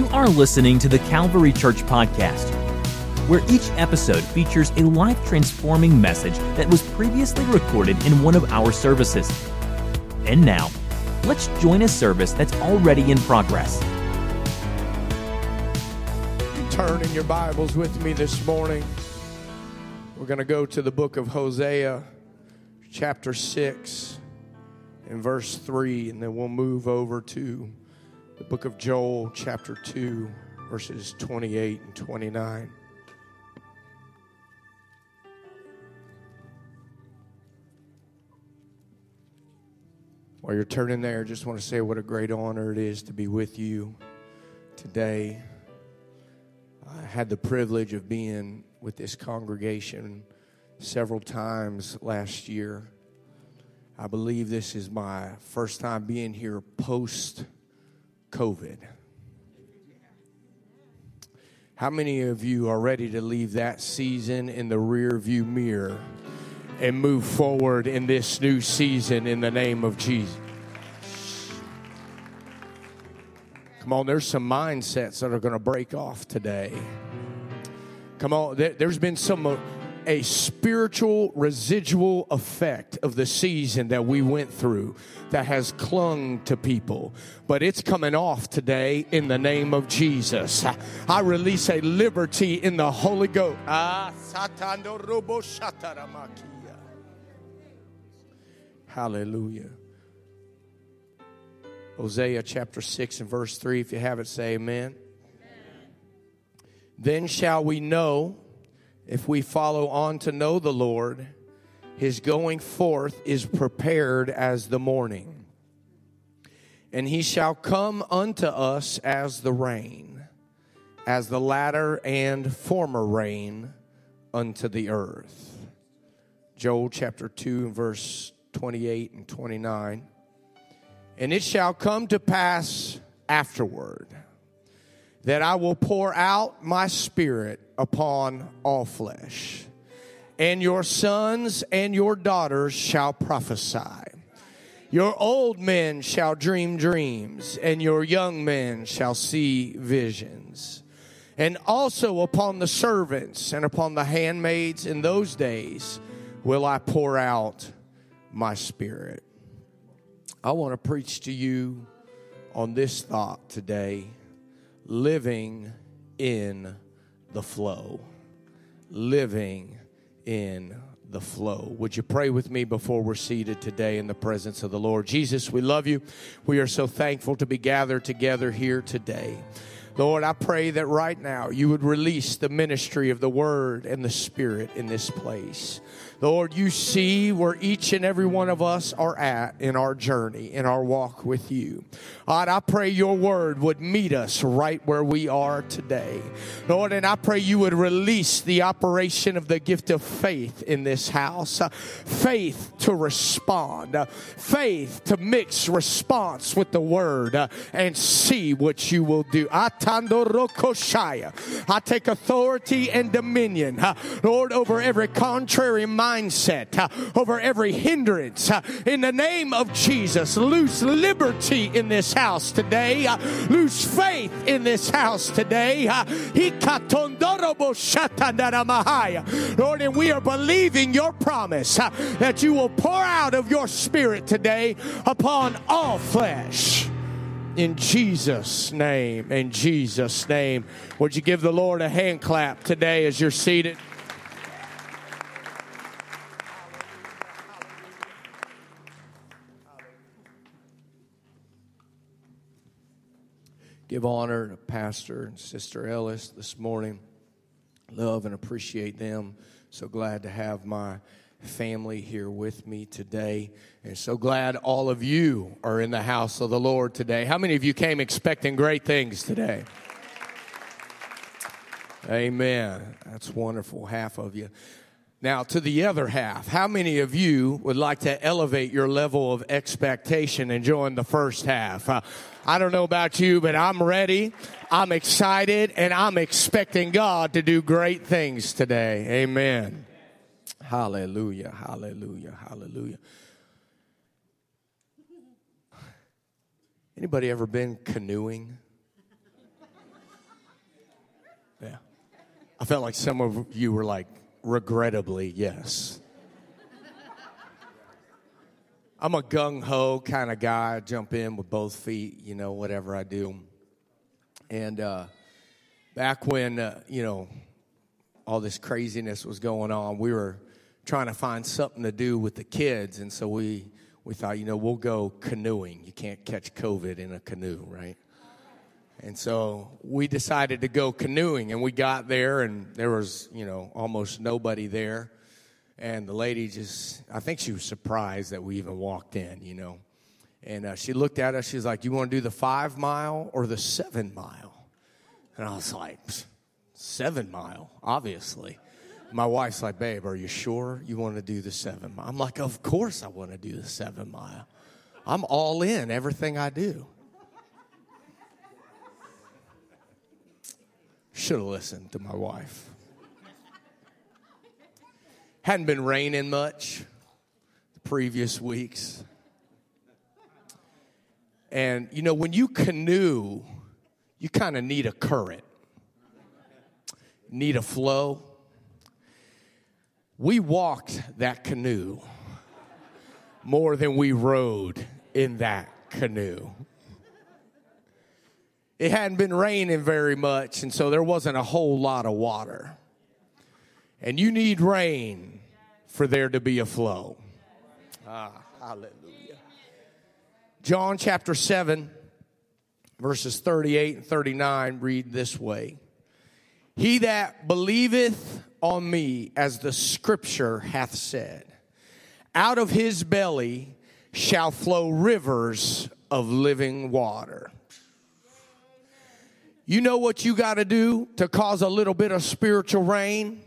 You are listening to the Calvary Church Podcast, where each episode features a life transforming message that was previously recorded in one of our services. And now, let's join a service that's already in progress. Turn in your Bibles with me this morning. We're going to go to the book of Hosea, chapter 6, and verse 3, and then we'll move over to the book of Joel, chapter 2, verses 28 and 29. While you're turning there, I just want to say what a great honor it is to be with you today. I had the privilege of being with this congregation several times last year. I believe this is my first time being here post COVID. How many of you are ready to leave that season in the rear view mirror and move forward in this new season in the name of Jesus? Come on, there's some mindsets that are going to break off today. Come on, there, has been some a spiritual residual effect of the season that we went through that has clung to people, but it's coming off today in the name of Jesus. I release a liberty in the Holy Ghost. Ah, Hallelujah. Hosea chapter 6 and verse 3. If you have it, say amen. amen. Then shall we know if we follow on to know the Lord, his going forth is prepared as the morning. And he shall come unto us as the rain, as the latter and former rain unto the earth. Joel chapter 2, verse 28 and 29. And it shall come to pass afterward that I will pour out my spirit upon all flesh, and your sons and your daughters shall prophesy. Your old men shall dream dreams, and your young men shall see visions. And also upon the servants and upon the handmaids in those days will I pour out my spirit. I want to preach to you on this thought today living in the flow. Living in the flow. Would you pray with me before we're seated today in the presence of the Lord? Jesus, we love you. We are so thankful to be gathered together here today. Lord, I pray that right now you would release the ministry of the Word and the Spirit in this place. Lord, you see where each and every one of us are at in our journey, in our walk with you. God, I pray your word would meet us right where we are today. Lord, and I pray you would release the operation of the gift of faith in this house. Uh, faith to respond, faith to mix response with the word and see what you will do. I take authority and dominion, Lord, over every contrary mindset, over every hindrance. In the name of Jesus, loose liberty in this house today. Loose faith in this house today. Lord, and we are believing your promise that you will pour out of your spirit today upon all flesh in Jesus' name. In Jesus' name. Would you give the Lord a hand clap today as you're seated? give honor to Pastor and Sister Ellis this morning. Love and appreciate them. So glad to have my family here with me today. And so glad all of you are in the house of the Lord today. How many of you came expecting great things today? Amen. That's wonderful. Half of you. Now, to the other half, how many of you would like to elevate your level of expectation and join the first half? Uh, I don't know about you, but I'm ready. I'm excited and I'm expecting God to do great things today. Amen. Hallelujah. Hallelujah. Hallelujah. Anybody ever been canoeing? Yeah. I felt like some of you were like, regrettably, yes. I'm a gung ho kind of guy. I jump in with both feet, you know, whatever I do. And uh, back when, uh, you know, all this craziness was going on, we were trying to find something to do with the kids. And so we, we thought, you know, we'll go canoeing. You can't catch COVID in a canoe, right? And so we decided to go canoeing, and we got there, and there was, you know, almost nobody there. And the lady just, I think she was surprised that we even walked in, you know. And uh, she looked at us, she was like, You want to do the five mile or the seven mile? And I was like, Seven mile, obviously. My wife's like, Babe, are you sure you want to do the seven mile? I'm like, Of course I want to do the seven mile. I'm all in everything I do. Should have listened to my wife. Hadn't been raining much the previous weeks. And you know, when you canoe, you kind of need a current, need a flow. We walked that canoe more than we rode in that canoe it hadn't been raining very much, and so there wasn't a whole lot of water. And you need rain for there to be a flow. Ah, hallelujah. John chapter 7, verses 38 and 39 read this way He that believeth on me, as the scripture hath said, out of his belly shall flow rivers of living water. You know what you got to do to cause a little bit of spiritual rain?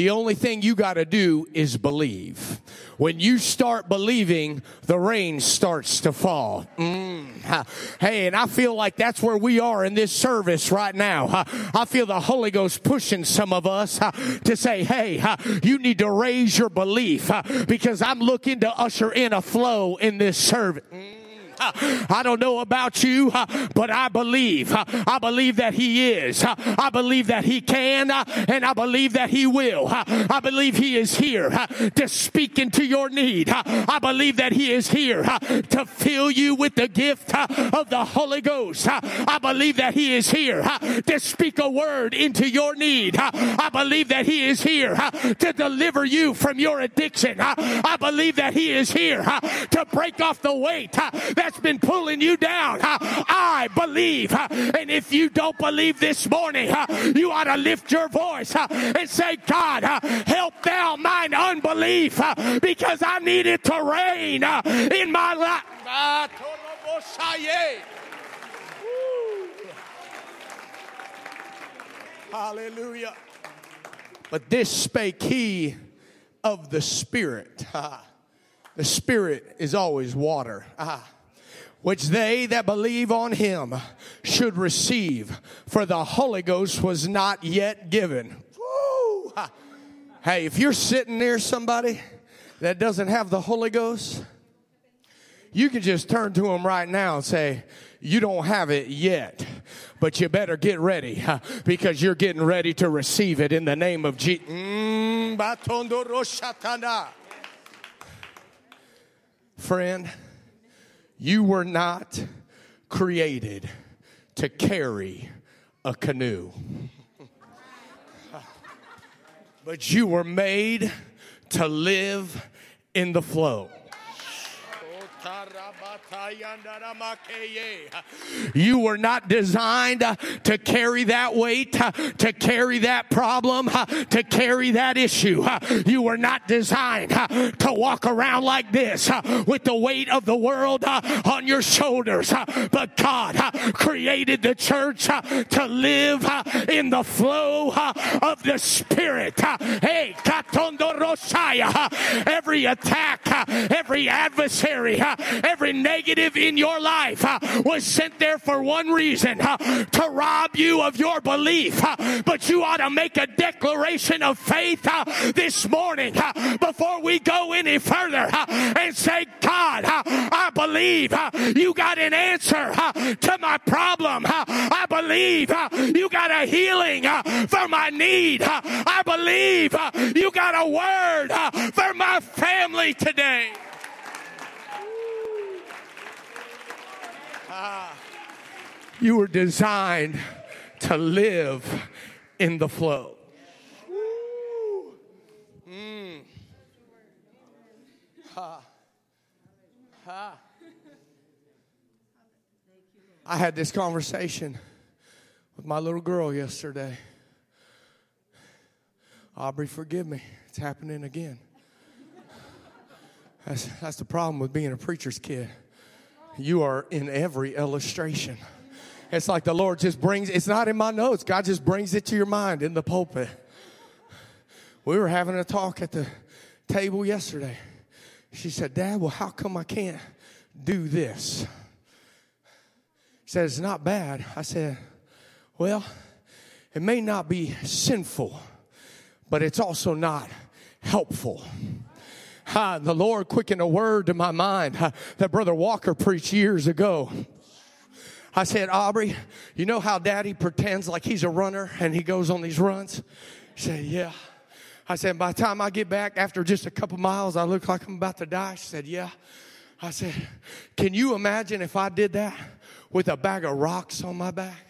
The only thing you got to do is believe. When you start believing, the rain starts to fall. Mm. Hey, and I feel like that's where we are in this service right now. I feel the Holy Ghost pushing some of us to say, hey, you need to raise your belief because I'm looking to usher in a flow in this service. Mm. I don't know about you, but I believe. I believe that He is. I believe that He can, and I believe that He will. I believe He is here to speak into your need. I believe that He is here to fill you with the gift of the Holy Ghost. I believe that He is here to speak a word into your need. I believe that He is here to deliver you from your addiction. I believe that He is here to break off the weight that that's been pulling you down. I believe. And if you don't believe this morning, you ought to lift your voice and say, God, help thou mine unbelief because I need it to rain in my life. Hallelujah. But this spake he of the Spirit. The Spirit is always water. Ah which they that believe on him should receive, for the Holy Ghost was not yet given. Woo! Hey, if you're sitting near somebody that doesn't have the Holy Ghost, you can just turn to them right now and say, You don't have it yet, but you better get ready because you're getting ready to receive it in the name of Jesus. Mm, Friend, you were not created to carry a canoe, but you were made to live in the flow. You were not designed uh, to carry that weight, uh, to carry that problem, uh, to carry that issue. You were not designed to walk around like this with the weight of the world on your shoulders. But God created the church to live in the flow of the Spirit. Hey, every attack, every adversary, every negative in your life uh, was sent there for one reason uh, to rob you of your belief. Uh, but you ought to make a declaration of faith uh, this morning uh, before we go any further uh, and say, God, I believe you got an answer to my problem. I believe you got a healing for my need. I believe you got a word for my family today. You were designed to live in the flow. Mm. I had this conversation with my little girl yesterday. Aubrey, forgive me. It's happening again. That's, that's the problem with being a preacher's kid. You are in every illustration. It's like the Lord just brings, it's not in my notes. God just brings it to your mind in the pulpit. We were having a talk at the table yesterday. She said, Dad, well, how come I can't do this? He said, It's not bad. I said, Well, it may not be sinful, but it's also not helpful. The Lord quickened a word to my mind that Brother Walker preached years ago. I said, Aubrey, you know how daddy pretends like he's a runner and he goes on these runs? She said, Yeah. I said, By the time I get back after just a couple miles, I look like I'm about to die. She said, Yeah. I said, Can you imagine if I did that? with a bag of rocks on my back.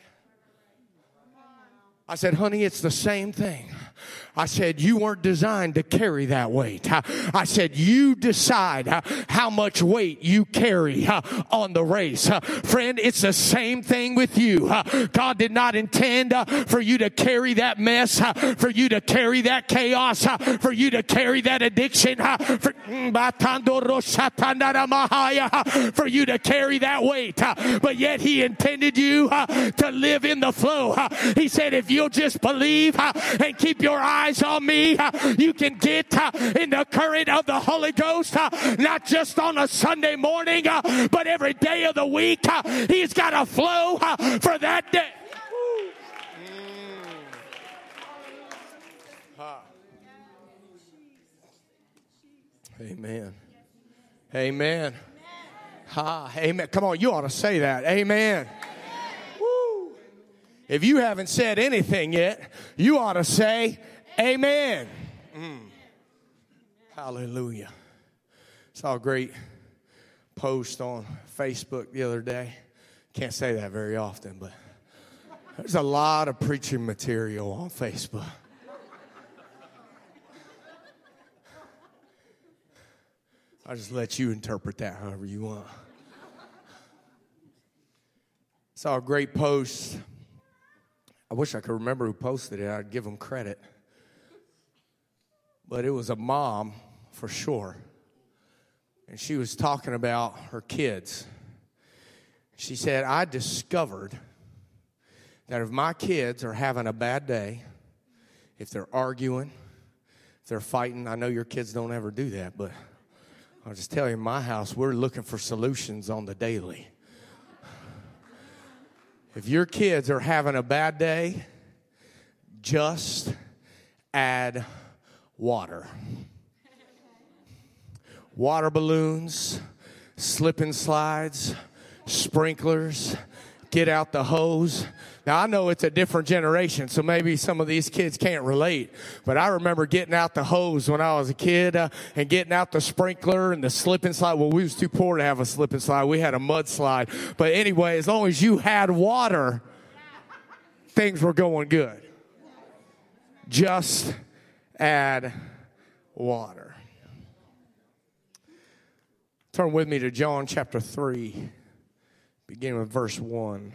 I said, honey, it's the same thing. I said, you weren't designed to carry that weight. I said, you decide how much weight you carry on the race. Friend, it's the same thing with you. God did not intend uh, for you to carry that mess, for you to carry that chaos, for you to carry that addiction, for, mm, for you to carry that weight. But yet he intended you to live in the flow. He said, if you'll just believe and keep your eyes eyes on me, uh, you can get uh, in the current of the Holy Ghost, uh, not just on a Sunday morning, but every day of the week. He's got a flow for that day. Amen. Amen. Ha, amen. Come on, you ought to say that. Amen. If you haven't said anything yet, you ought to say Amen. Mm. Hallelujah. Saw a great post on Facebook the other day. Can't say that very often, but there's a lot of preaching material on Facebook. I'll just let you interpret that however you want. Saw a great post. I wish I could remember who posted it. I'd give them credit but it was a mom for sure. And she was talking about her kids. She said, I discovered that if my kids are having a bad day, if they're arguing, if they're fighting, I know your kids don't ever do that, but I'll just tell you, in my house, we're looking for solutions on the daily. If your kids are having a bad day, just add water. Water balloons, slip and slides, sprinklers, get out the hose. Now, I know it's a different generation, so maybe some of these kids can't relate, but I remember getting out the hose when I was a kid uh, and getting out the sprinkler and the slip and slide. Well, we was too poor to have a slip and slide. We had a mud slide. But anyway, as long as you had water, things were going good. Just add water. Turn with me to John chapter 3, beginning with verse 1.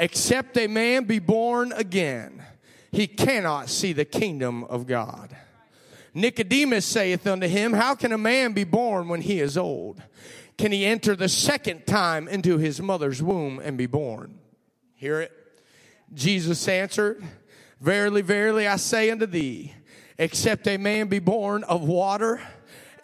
except a man be born again, he cannot see the kingdom of God. Nicodemus saith unto him, How can a man be born when he is old? Can he enter the second time into his mother's womb and be born? Hear it? Jesus answered, Verily, verily, I say unto thee, except a man be born of water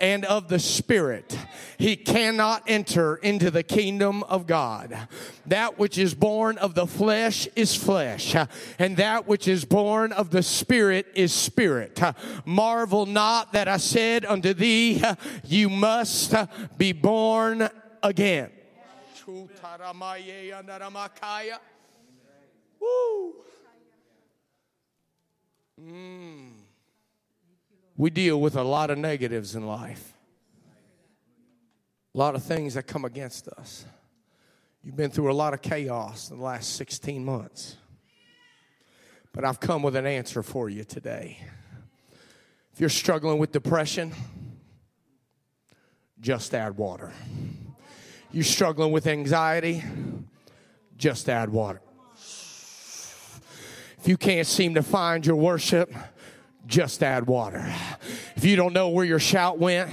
and of the Spirit, he cannot enter into the kingdom of God. That which is born of the flesh is flesh, and that which is born of the Spirit is spirit. Marvel not that I said unto thee, You must be born again. Woo. Mm we deal with a lot of negatives in life, a lot of things that come against us. You've been through a lot of chaos in the last 16 months. But I've come with an answer for you today. If you're struggling with depression, just add water. You're struggling with anxiety, just add water. If you can't seem to find your worship, just add water. If you don't know where your shout went,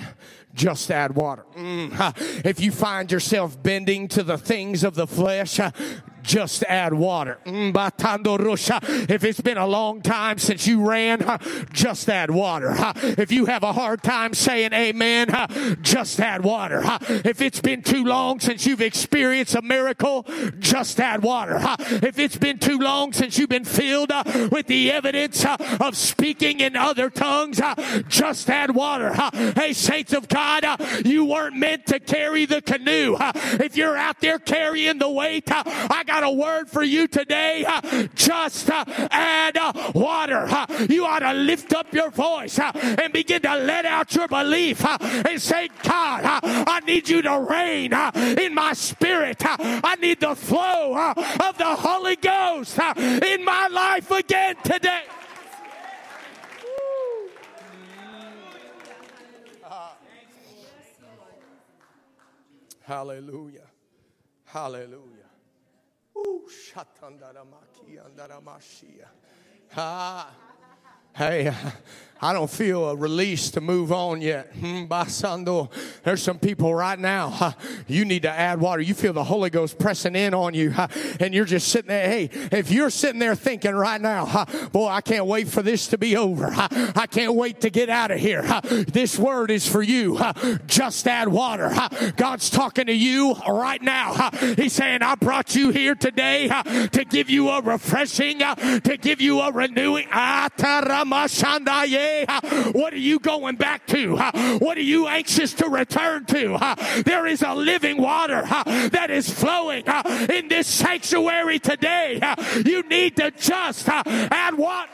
just add water. Mm. If you find yourself bending to the things of the flesh, just add water. Mm, if it's been a long time since you ran, just add water. If you have a hard time saying amen, just add water. If it's been too long since you've experienced a miracle, just add water. If it's been too long since you've been filled uh, with the evidence uh, of speaking in other tongues, just add water. Hey, saints of God, uh, you weren't meant to carry the canoe. If you're out there carrying the weight, I got got a word for you today. Uh, just uh, add uh, water. Uh, you ought to lift up your voice uh, and begin to let out your belief uh, and say, God, I need you to reign in my spirit. I need the flow of the Holy Ghost in my life again today. Hallelujah. Hallelujah. Ooh, Ah. Hey, I don't feel a release to move on yet. Hmm, There's some people right now, you need to add water. You feel the Holy Ghost pressing in on you, and you're just sitting there. Hey, if you're sitting there thinking right now, boy, I can't wait for this to be over. I can't wait to get out of here. This word is for you. Just add water. God's talking to you right now. He's saying, I brought you here today to give you a refreshing, to give you a renewing. What are you going back to? What are you anxious to return to? There is a living water that is flowing in this sanctuary today. You need to just add what?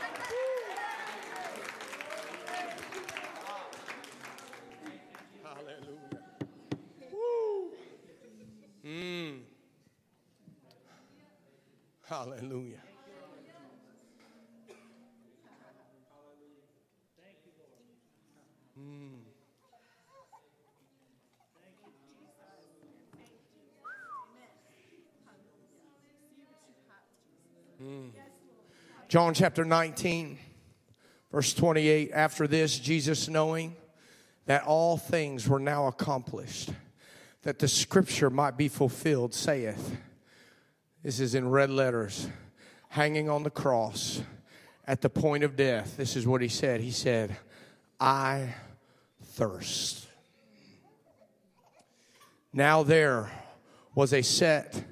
Mm. Hallelujah. John chapter 19, verse 28. After this, Jesus, knowing that all things were now accomplished, that the scripture might be fulfilled, saith, This is in red letters, hanging on the cross at the point of death. This is what he said. He said, I thirst. Now there was a set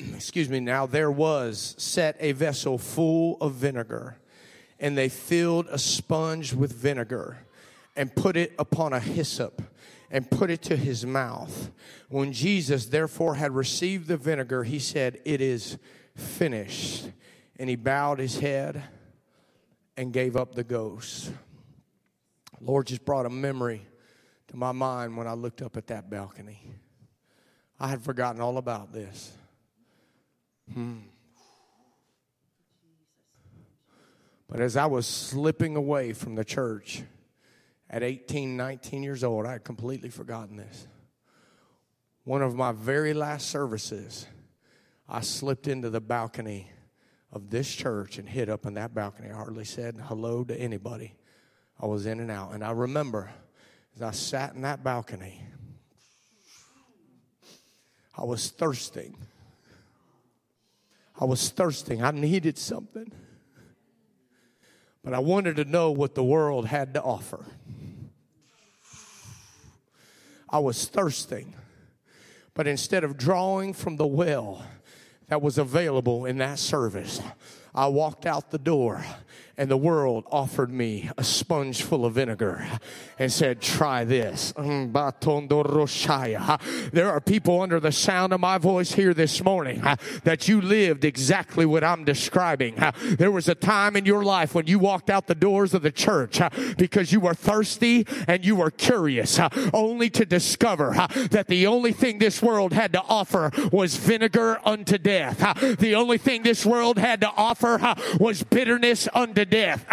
excuse me, now there was set a vessel full of vinegar, and they filled a sponge with vinegar and put it upon a hyssop and put it to his mouth. When Jesus therefore had received the vinegar, he said, It is finished. And he bowed his head and gave up the ghost. Lord just brought a memory to my mind when I looked up at that balcony. I had forgotten all about this. Hmm. But as I was slipping away from the church at 18, 19 years old, I had completely forgotten this. One of my very last services, I slipped into the balcony of this church and hid up in that balcony. I hardly said hello to anybody. I was in and out. And I remember as I sat in that balcony, I was thirsting I was thirsting. I needed something. But I wanted to know what the world had to offer. I was thirsting. But instead of drawing from the well that was available in that service, I walked out the door and the world offered me a sponge full of vinegar and said, Try this. There are people under the sound of my voice here this morning that you lived exactly what I'm describing. There was a time in your life when you walked out the doors of the church because you were thirsty and you were curious, only to discover that the only thing this world had to offer was vinegar unto death. The only thing this world had to offer was bitterness unto death.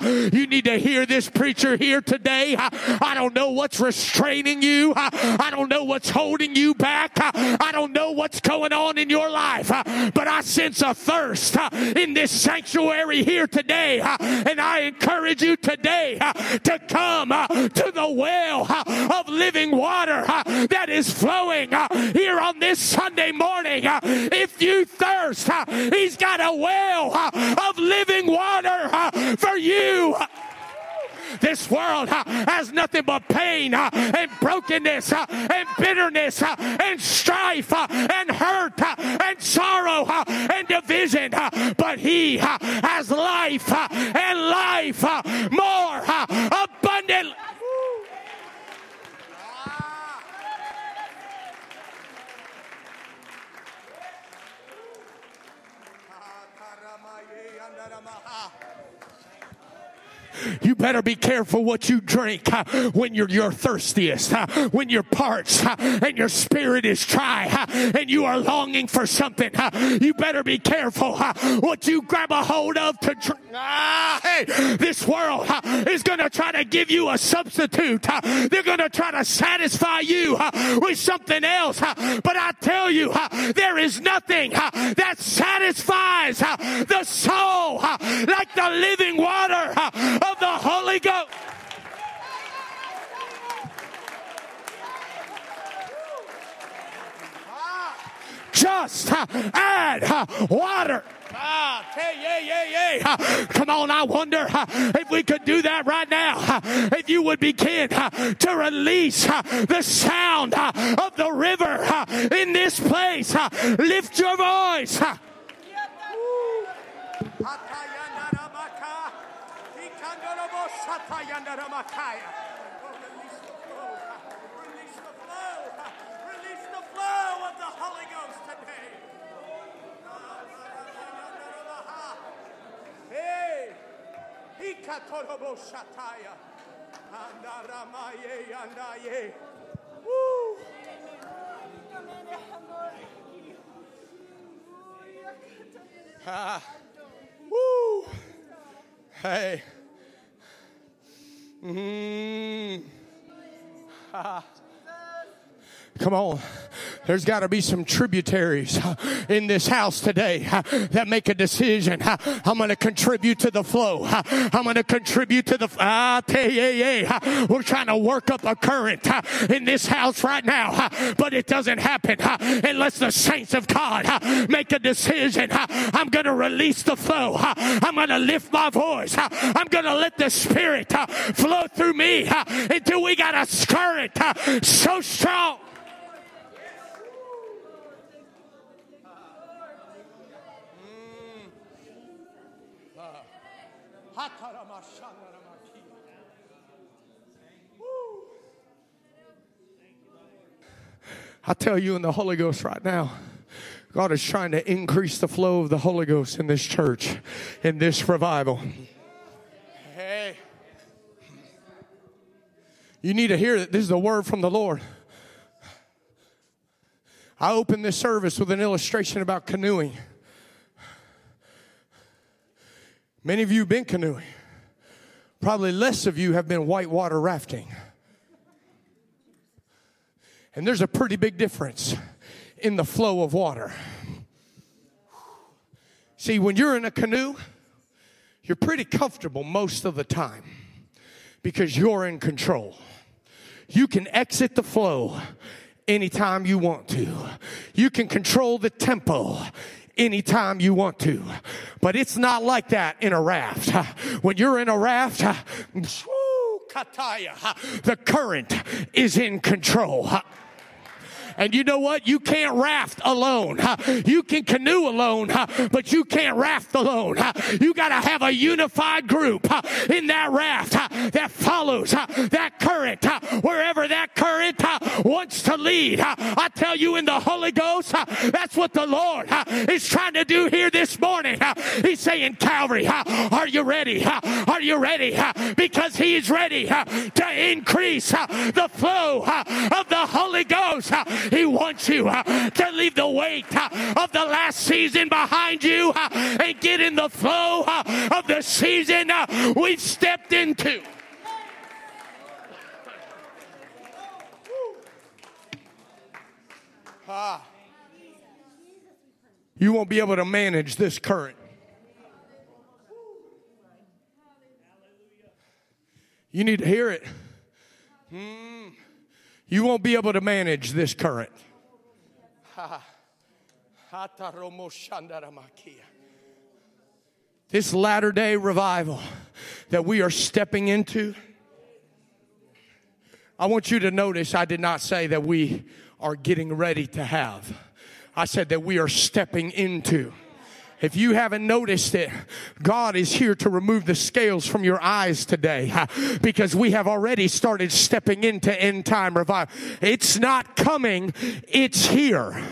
You need to hear this preacher here today. I don't know what's restraining you. I don't know what's holding you back. I don't know what's going on in your life, but I sense a thirst in this sanctuary here today. And I encourage you today to come to the well of living water that is flowing here on this Sunday morning. If you thirst, he's got a well of living water for you. This world has nothing but pain and brokenness and bitterness and strife and hurt and sorrow and division. But He has life and life more You better be careful what you drink when you're your thirstiest, when you're parched and your spirit is dry and you are longing for something. You better be careful what you grab a hold of to drink. Ah, hey, this world is going to try to give you a substitute. They're going to try to satisfy you with something else. But I tell you, there is nothing that satisfies the soul like the living water of the Holy Ghost. Just uh, add uh, water. Ah, hey, yeah, yeah, yeah. Uh, come on, I wonder if we could do that right now. If you would begin to release the sound of the river in this place, lift your voice. Release the flow of the Holy Ghost today. Hey, Ikatorobo Shataya. Andaramaye, andaye. Woo. Ah. Woo. Hey. Mm. Come on. There's got to be some tributaries in this house today that make a decision. I'm going to contribute to the flow. I'm going to contribute to the. Ah, We're trying to work up a current in this house right now, but it doesn't happen unless the saints of God make a decision. I'm going to release the flow. I'm going to lift my voice. I'm going to let the Spirit flow through me until we got a current so strong. I tell you in the Holy Ghost right now. God is trying to increase the flow of the Holy Ghost in this church, in this revival. Hey. You need to hear that this is a word from the Lord. I opened this service with an illustration about canoeing. Many of you have been canoeing. Probably less of you have been whitewater rafting. And there's a pretty big difference in the flow of water. See, when you're in a canoe, you're pretty comfortable most of the time because you're in control. You can exit the flow anytime you want to. You can control the tempo anytime you want to. But it's not like that in a raft. When you're in a raft, the current is in control. And you know what? You can't raft alone. You can canoe alone, but you can't raft alone. You got to have a unified group in that raft that follows that current wherever that current wants to lead. I tell you, in the Holy Ghost, that's what the Lord is trying to do here this morning. He's saying, Calvary, are you ready? Are you ready? Because He is ready to increase the flow of the Holy Ghost. He wants you uh, to leave the weight uh, of the last season behind you uh, and get in the flow of the season we've stepped into. Ah. You won't be able to manage this current. You need to hear it. Hmm you won't be able to manage this current. This latter day revival that we are stepping into, I want you to notice I did not say that we are getting ready to have. I said that we are stepping into. If you haven't noticed it, God is here to remove the scales from your eyes today because we have already started stepping into end time revival. It's not coming, it's here.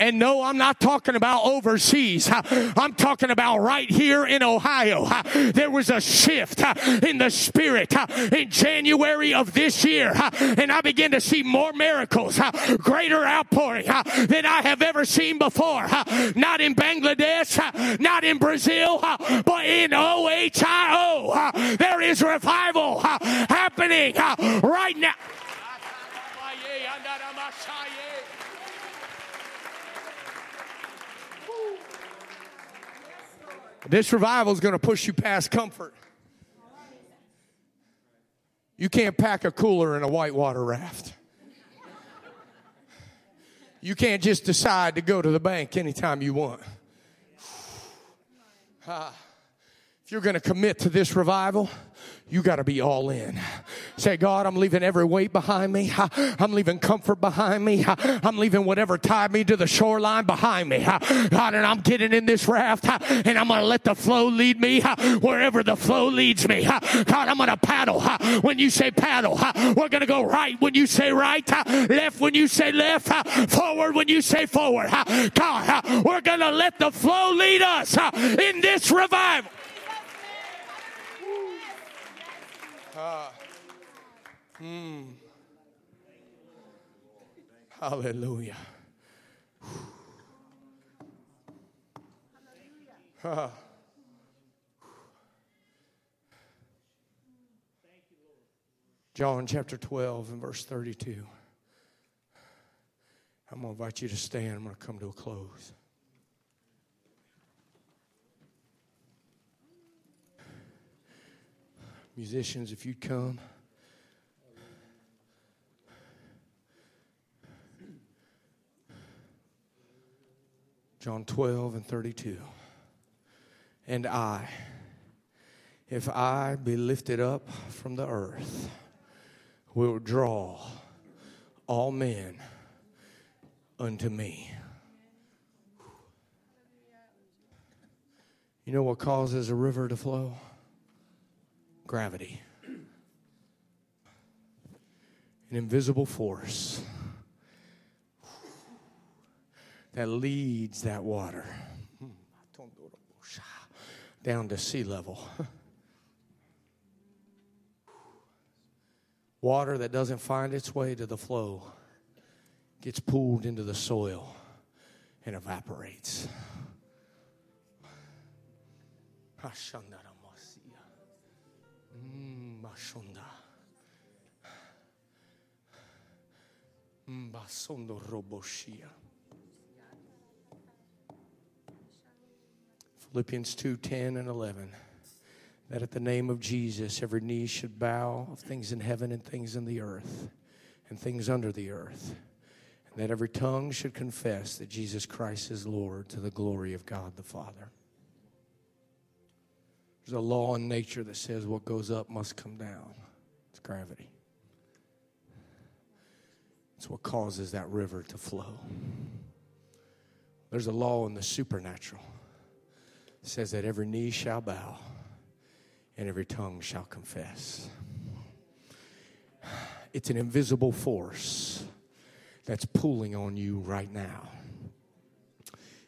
And no, I'm not talking about overseas. I'm talking about right here in Ohio. There was a shift in the spirit in January of this year. And I began to see more miracles, greater outpouring than I have ever seen before. Not in Bangladesh, not in Brazil, but in OHIO. There is revival happening right now. This revival is going to push you past comfort. You can't pack a cooler in a whitewater raft. You can't just decide to go to the bank anytime you want. Uh, you're going to commit to this revival, you got to be all in. Say, God, I'm leaving every weight behind me. I'm leaving comfort behind me. I'm leaving whatever tied me to the shoreline behind me. God, and I'm getting in this raft and I'm going to let the flow lead me wherever the flow leads me. God, I'm going to paddle. When you say paddle, we're going to go right when you say right, left when you say left, forward when you say forward. God, we're going to let the flow lead us in this revival. Ah. Mm. Hallelujah. Ah. John chapter 12 and verse 32. I'm going to invite you to stand. I'm going to come to a close. Musicians, if you'd come. John 12 and 32. And I, if I be lifted up from the earth, will draw all men unto me. You know what causes a river to flow? Gravity, an invisible force that leads that water down to sea level. Water that doesn't find its way to the flow gets pulled into the soil and evaporates. Mashonda. Mbasondo roboshia. Philippians 2 10 and 11. that at the name of Jesus, every knee should bow of things in heaven and things in the earth and things under the earth, and that every tongue should confess that Jesus Christ is Lord to the glory of God the Father. There's a law in nature that says what goes up must come down. It's gravity. It's what causes that river to flow. There's a law in the supernatural that says that every knee shall bow and every tongue shall confess. It's an invisible force that's pulling on you right now.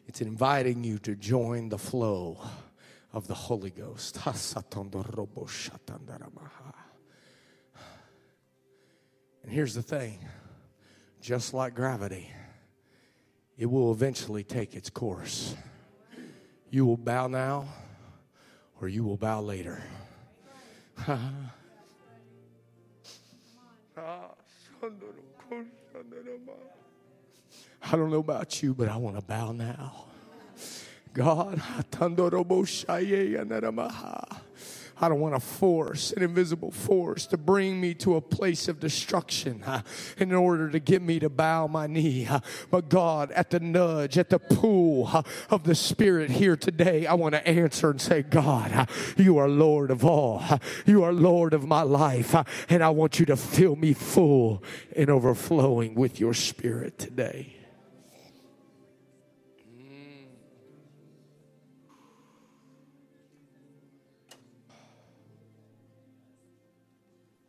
It's inviting you to join the flow of the Holy Ghost. And here's the thing just like gravity, it will eventually take its course. You will bow now, or you will bow later. I don't know about you, but I want to bow now. God, I don't want a force, an invisible force, to bring me to a place of destruction in order to get me to bow my knee. But God, at the nudge, at the uh, of the Spirit here today, I want to answer and say, God, you are Lord of all. You are Lord of my life. And I want you to fill me full and overflowing with your Spirit today.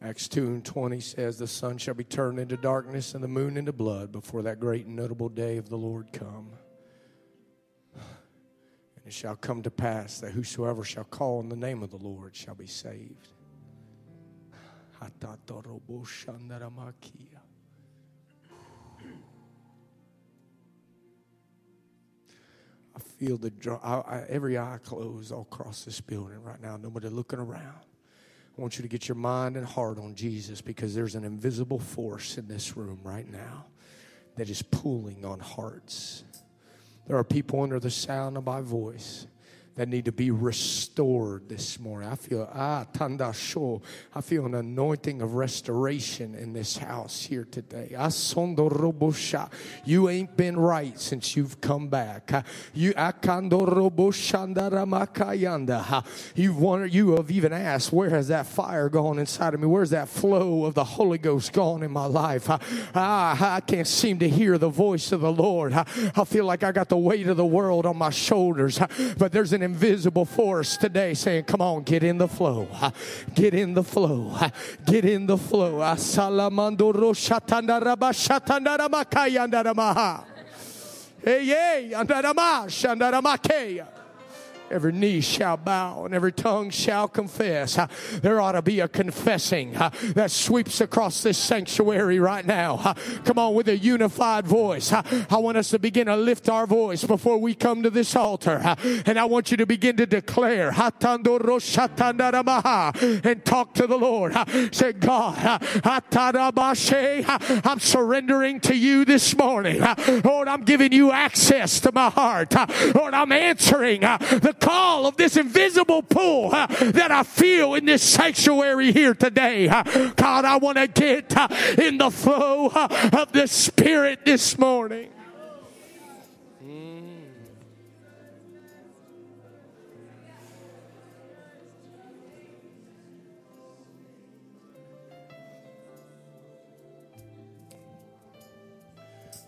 Acts 2 and 20 says, The sun shall be turned into darkness and the moon into blood before that great and notable day of the Lord come. And it shall come to pass that whosoever shall call on the name of the Lord shall be saved. I feel the I, I, every eye closed all across this building right now. Nobody looking around. I want you to get your mind and heart on Jesus because there's an invisible force in this room right now that is pulling on hearts. There are people under the sound of my voice that need to be restored this morning. I feel ah tandasho. I feel an anointing of restoration in this house here today. Ah, Asondo robosha. You ain't been right since you've come back. Ah, you ah, akando makayanda. You've wondered, you have even asked, where has that fire gone inside of me? Where's that flow of the Holy Ghost gone in my life? Ah, I can't seem to hear the voice of the Lord. I feel like I got the weight of the world on my shoulders, but there's an invisible force today saying, Come on, get in the flow. Get in the flow. Get in the flow. Hey, hey, Every knee shall bow and every tongue shall confess. There ought to be a confessing that sweeps across this sanctuary right now. Come on, with a unified voice. I want us to begin to lift our voice before we come to this altar. And I want you to begin to declare and talk to the Lord. Say, God, I'm surrendering to you this morning. Lord, I'm giving you access to my heart. Lord, I'm answering the call of this invisible pull uh, that I feel in this sanctuary here today. Uh, God, I want to get uh, in the flow of the Spirit this morning.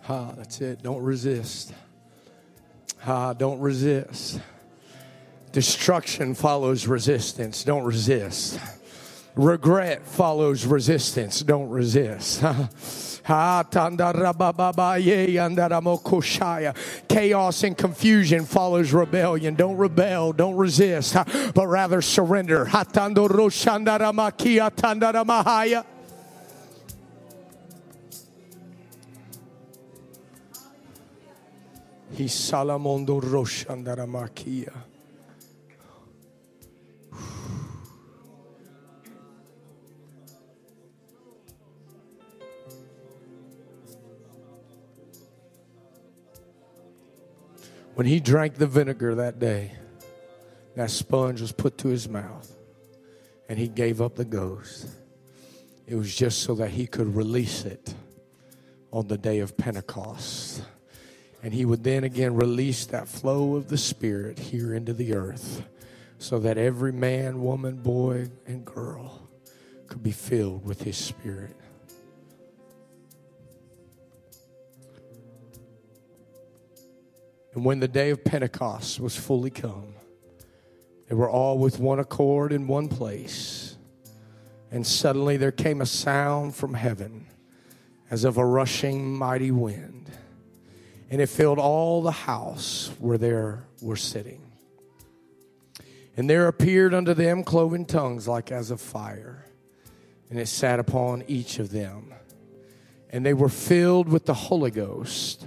Ah, that's it. Don't resist. Ah, don't resist. Destruction follows resistance. Don't resist. Regret follows resistance. Don't resist. Chaos and confusion follows rebellion. Don't rebel, don't resist, but rather surrender. He salamondo roshandaramakia. When he drank the vinegar that day, that sponge was put to his mouth. and he gave up the ghost. It was just so that he could release it on the day of Pentecost. And he would then again release that flow of the Spirit here into the earth so that every man, woman, boy, and girl could be filled with his Spirit. And when the day of Pentecost was fully come, they were all with one accord in one place. And suddenly there came a sound from heaven as of a rushing mighty wind. And it filled all the house where they were sitting. And there appeared unto them cloven tongues like as of fire, and it sat upon each of them. And they were filled with the Holy Ghost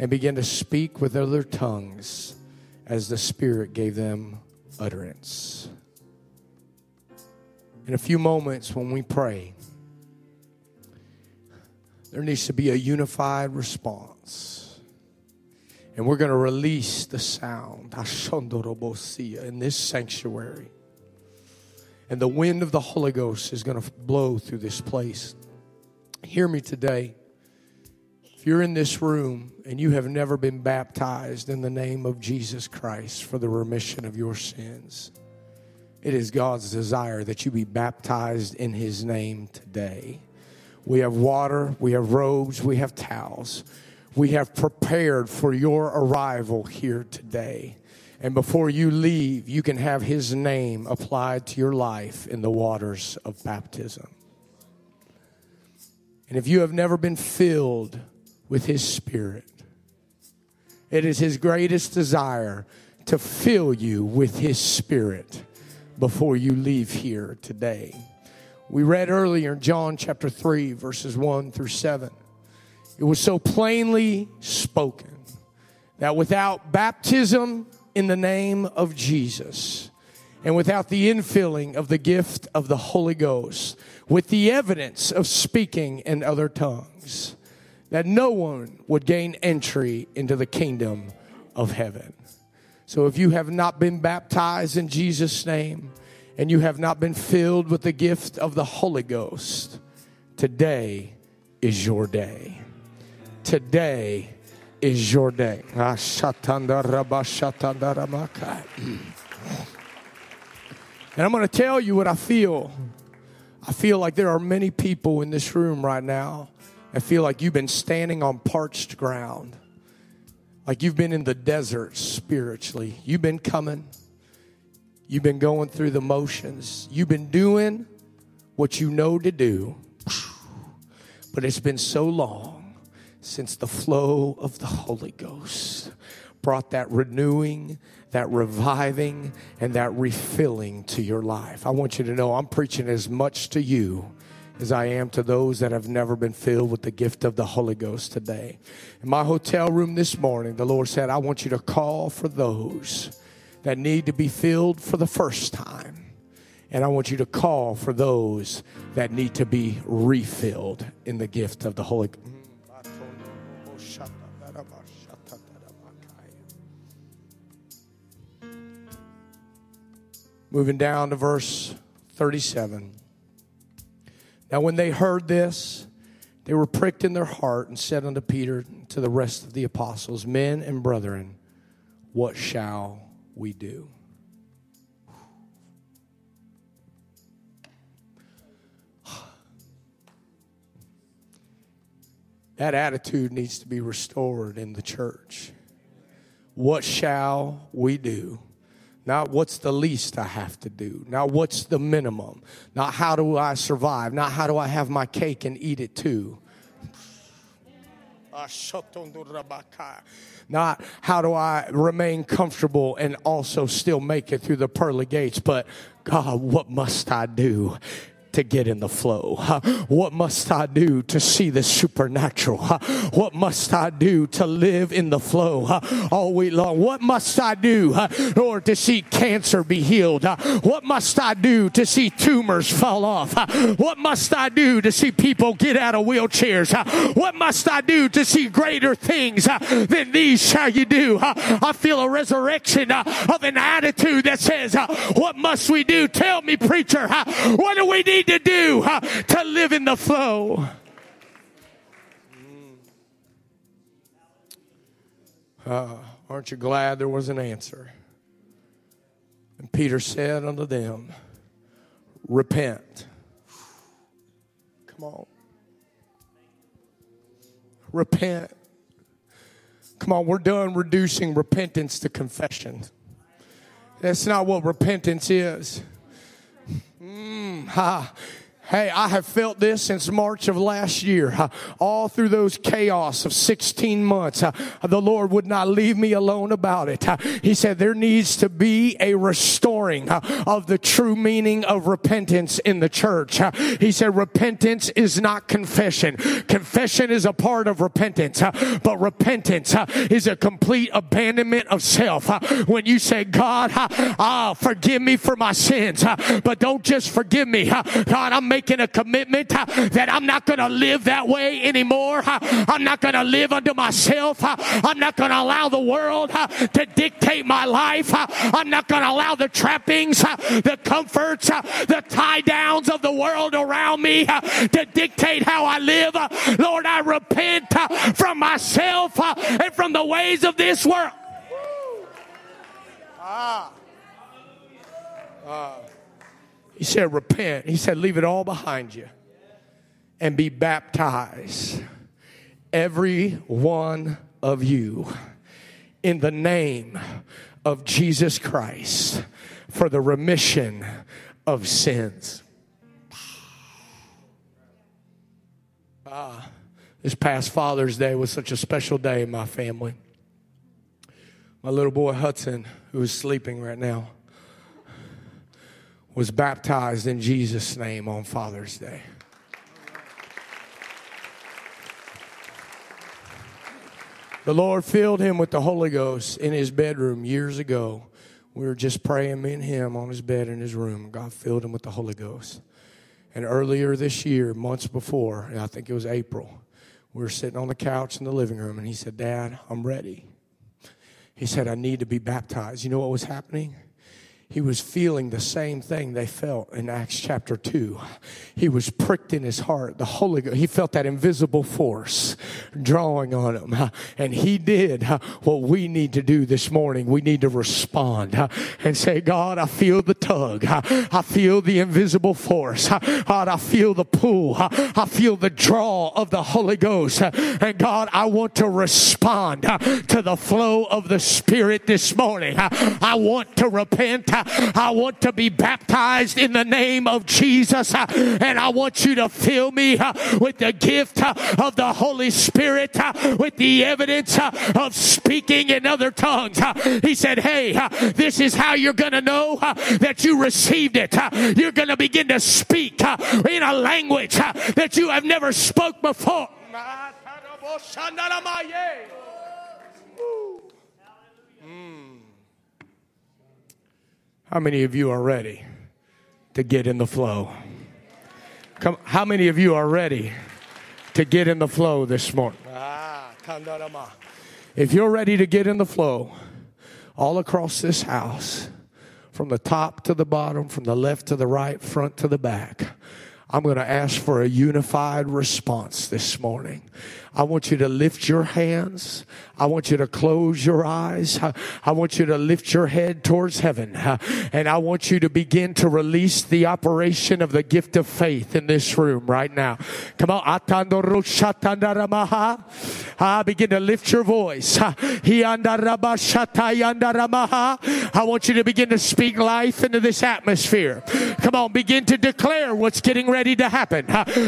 and began to speak with other tongues as the Spirit gave them utterance. In a few moments, when we pray, there needs to be a unified response. And we're going to release the sound in this sanctuary. And the wind of the Holy Ghost is going to blow through this place. Hear me today. If you're in this room and you have never been baptized in the name of Jesus Christ for the remission of your sins, it is God's desire that you be baptized in His name today. We have water, we have robes, we have towels. We have prepared for your arrival here today. And before you leave, you can have His name applied to your life in the waters of baptism. And if you have never been filled with His Spirit. It is His greatest desire to fill you with His Spirit before you leave here today. We read earlier in John chapter 3, verses 1 through 7. It was so plainly spoken that without baptism in the name of Jesus, and without the infilling of the gift of the Holy Ghost, with the evidence of speaking in other tongues, that no one would gain entry into the kingdom of heaven. So if you have not been baptized in Jesus' name and you have not been filled with the gift of the Holy Ghost, today is your day. Today is your day. And I'm going to tell you what I feel. I feel like there are many people in this room right now I feel like you've been standing on parched ground, like you've been in the desert spiritually. You've been coming, you've been going through the motions, you've been doing what you know to do, but it's been so long since the flow of the Holy Ghost brought that renewing, that reviving, and that refilling to your life. I want you to know I'm preaching as much to you as I am to those that have never been filled with the gift of the Holy Ghost today. In my hotel room this morning, the Lord said, I want you to call for those that need to be filled for the first time. And I want you to call for those that need to be refilled in the gift of the Holy Ghost. Moving down to verse 37. Now, when they heard this, they were pricked in their heart and said unto Peter to the rest of the apostles, Men and brethren, what shall we do? That attitude needs to be restored in the church. What shall we do? Not what's the least I have to do. Not what's the minimum. Not how do I survive. Not how do I have my cake and eat it too. Not how do I remain comfortable and also still make it through the pearly gates, but God, what must I do? To get in the flow? What must I do to see the supernatural? What must I do to live in the flow all week long? What must I do in order to see cancer be healed? What must I do to see tumors fall off? What must I do to see people get out of wheelchairs? What must I do to see greater things than these shall you do? I feel a resurrection of an attitude that says, What must we do? Tell me, preacher, what do we need to do to live in the flow? Uh, aren't you glad there was an answer? And Peter said unto them, Repent. Come on. Repent. Come on, we're done reducing repentance to confession. That's not what repentance is. Mm, ha. Hey, I have felt this since March of last year. All through those chaos of 16 months, the Lord would not leave me alone about it. He said there needs to be a restoring of the true meaning of repentance in the church. He said repentance is not confession. Confession is a part of repentance, but repentance is a complete abandonment of self. When you say, God, ah, forgive me for my sins, but don't just forgive me. God, I'm making making a commitment uh, that I'm not going to live that way anymore. Uh, I'm not going to live unto myself. Uh, I'm not going to allow the world to dictate my life. I'm not going to allow the trappings, the comforts, the tie downs of the world around me to dictate how I live. Lord, I repent from myself and from the ways of this world. Ah. Uh. He said, repent. He said, leave it all behind you and be baptized, every one of you, in the name of Jesus Christ for the remission of sins. Ah, this past Father's Day was such a special day in my family. My little boy Hudson, who is sleeping right now, was baptized in Jesus' name on Father's Day. The Lord filled him with the Holy Ghost in his bedroom years ago. We were just praying, me and him, on his bed in his room. God filled him with the Holy Ghost. And earlier this year, months before, I think it was April, we were sitting on the couch in the living room, and he said, Dad, I'm ready. He said, I need to be baptized. You know what was happening? He was feeling the same thing they felt in Acts chapter 2. He was pricked in his heart. The Holy Ghost, he felt that invisible force drawing on him. And he did what we need to do this morning. We need to respond and say, God, I feel the tug. I feel the invisible force. God, I feel the pull. I feel the draw of the Holy Ghost. And God, I want to respond to the flow of the Spirit this morning. I want to repent. I want to be baptized in the name of Jesus. Uh, and I want you to fill me uh, with the gift uh, of the Holy Spirit, with the evidence of speaking in other tongues. He said, Hey, this is how you're going to know that you received it. You're going to begin to speak in a language that you have never spoke before. How many of you are ready to get in the flow? Come, how many of you are ready to get in the flow this morning? Ah, if you're ready to get in the flow, all across this house, from the top to the bottom, from the left to the right, front to the back, I'm going to ask for a unified response this morning. I want you to lift your hands. I want you to close your eyes. I want you to lift your head towards heaven. And I want you to begin to release the operation of the gift of faith in this room right now. Come on. Ah, begin to lift your voice. I want you to begin to speak life into this atmosphere. Come on, begin to declare what's getting ready to happen.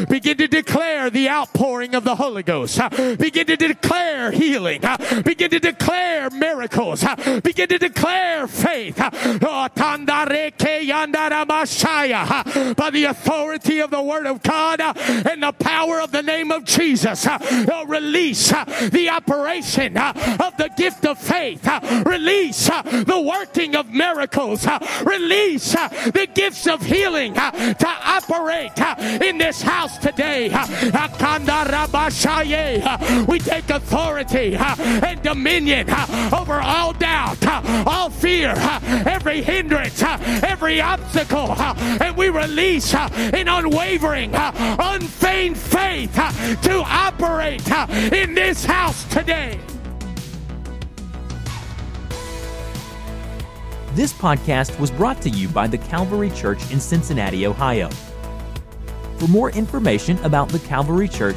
Begin to declare the outpouring of the Holy Ghost. Begin to declare healing. Begin to declare miracles. Begin to declare faith. Oh, By the authority of the Word of God and the power of the name of Jesus. Oh, release the operation of the gift of faith. Release the working of miracles. Release the gifts of healing to operate in this house today. We take authority and dominion over all doubt, all fear, every hindrance, every obstacle, and we release an unwavering, unfeigned faith to operate in this house today. This podcast was brought to you by the Calvary Church in Cincinnati, Ohio. For more information about the Calvary Church,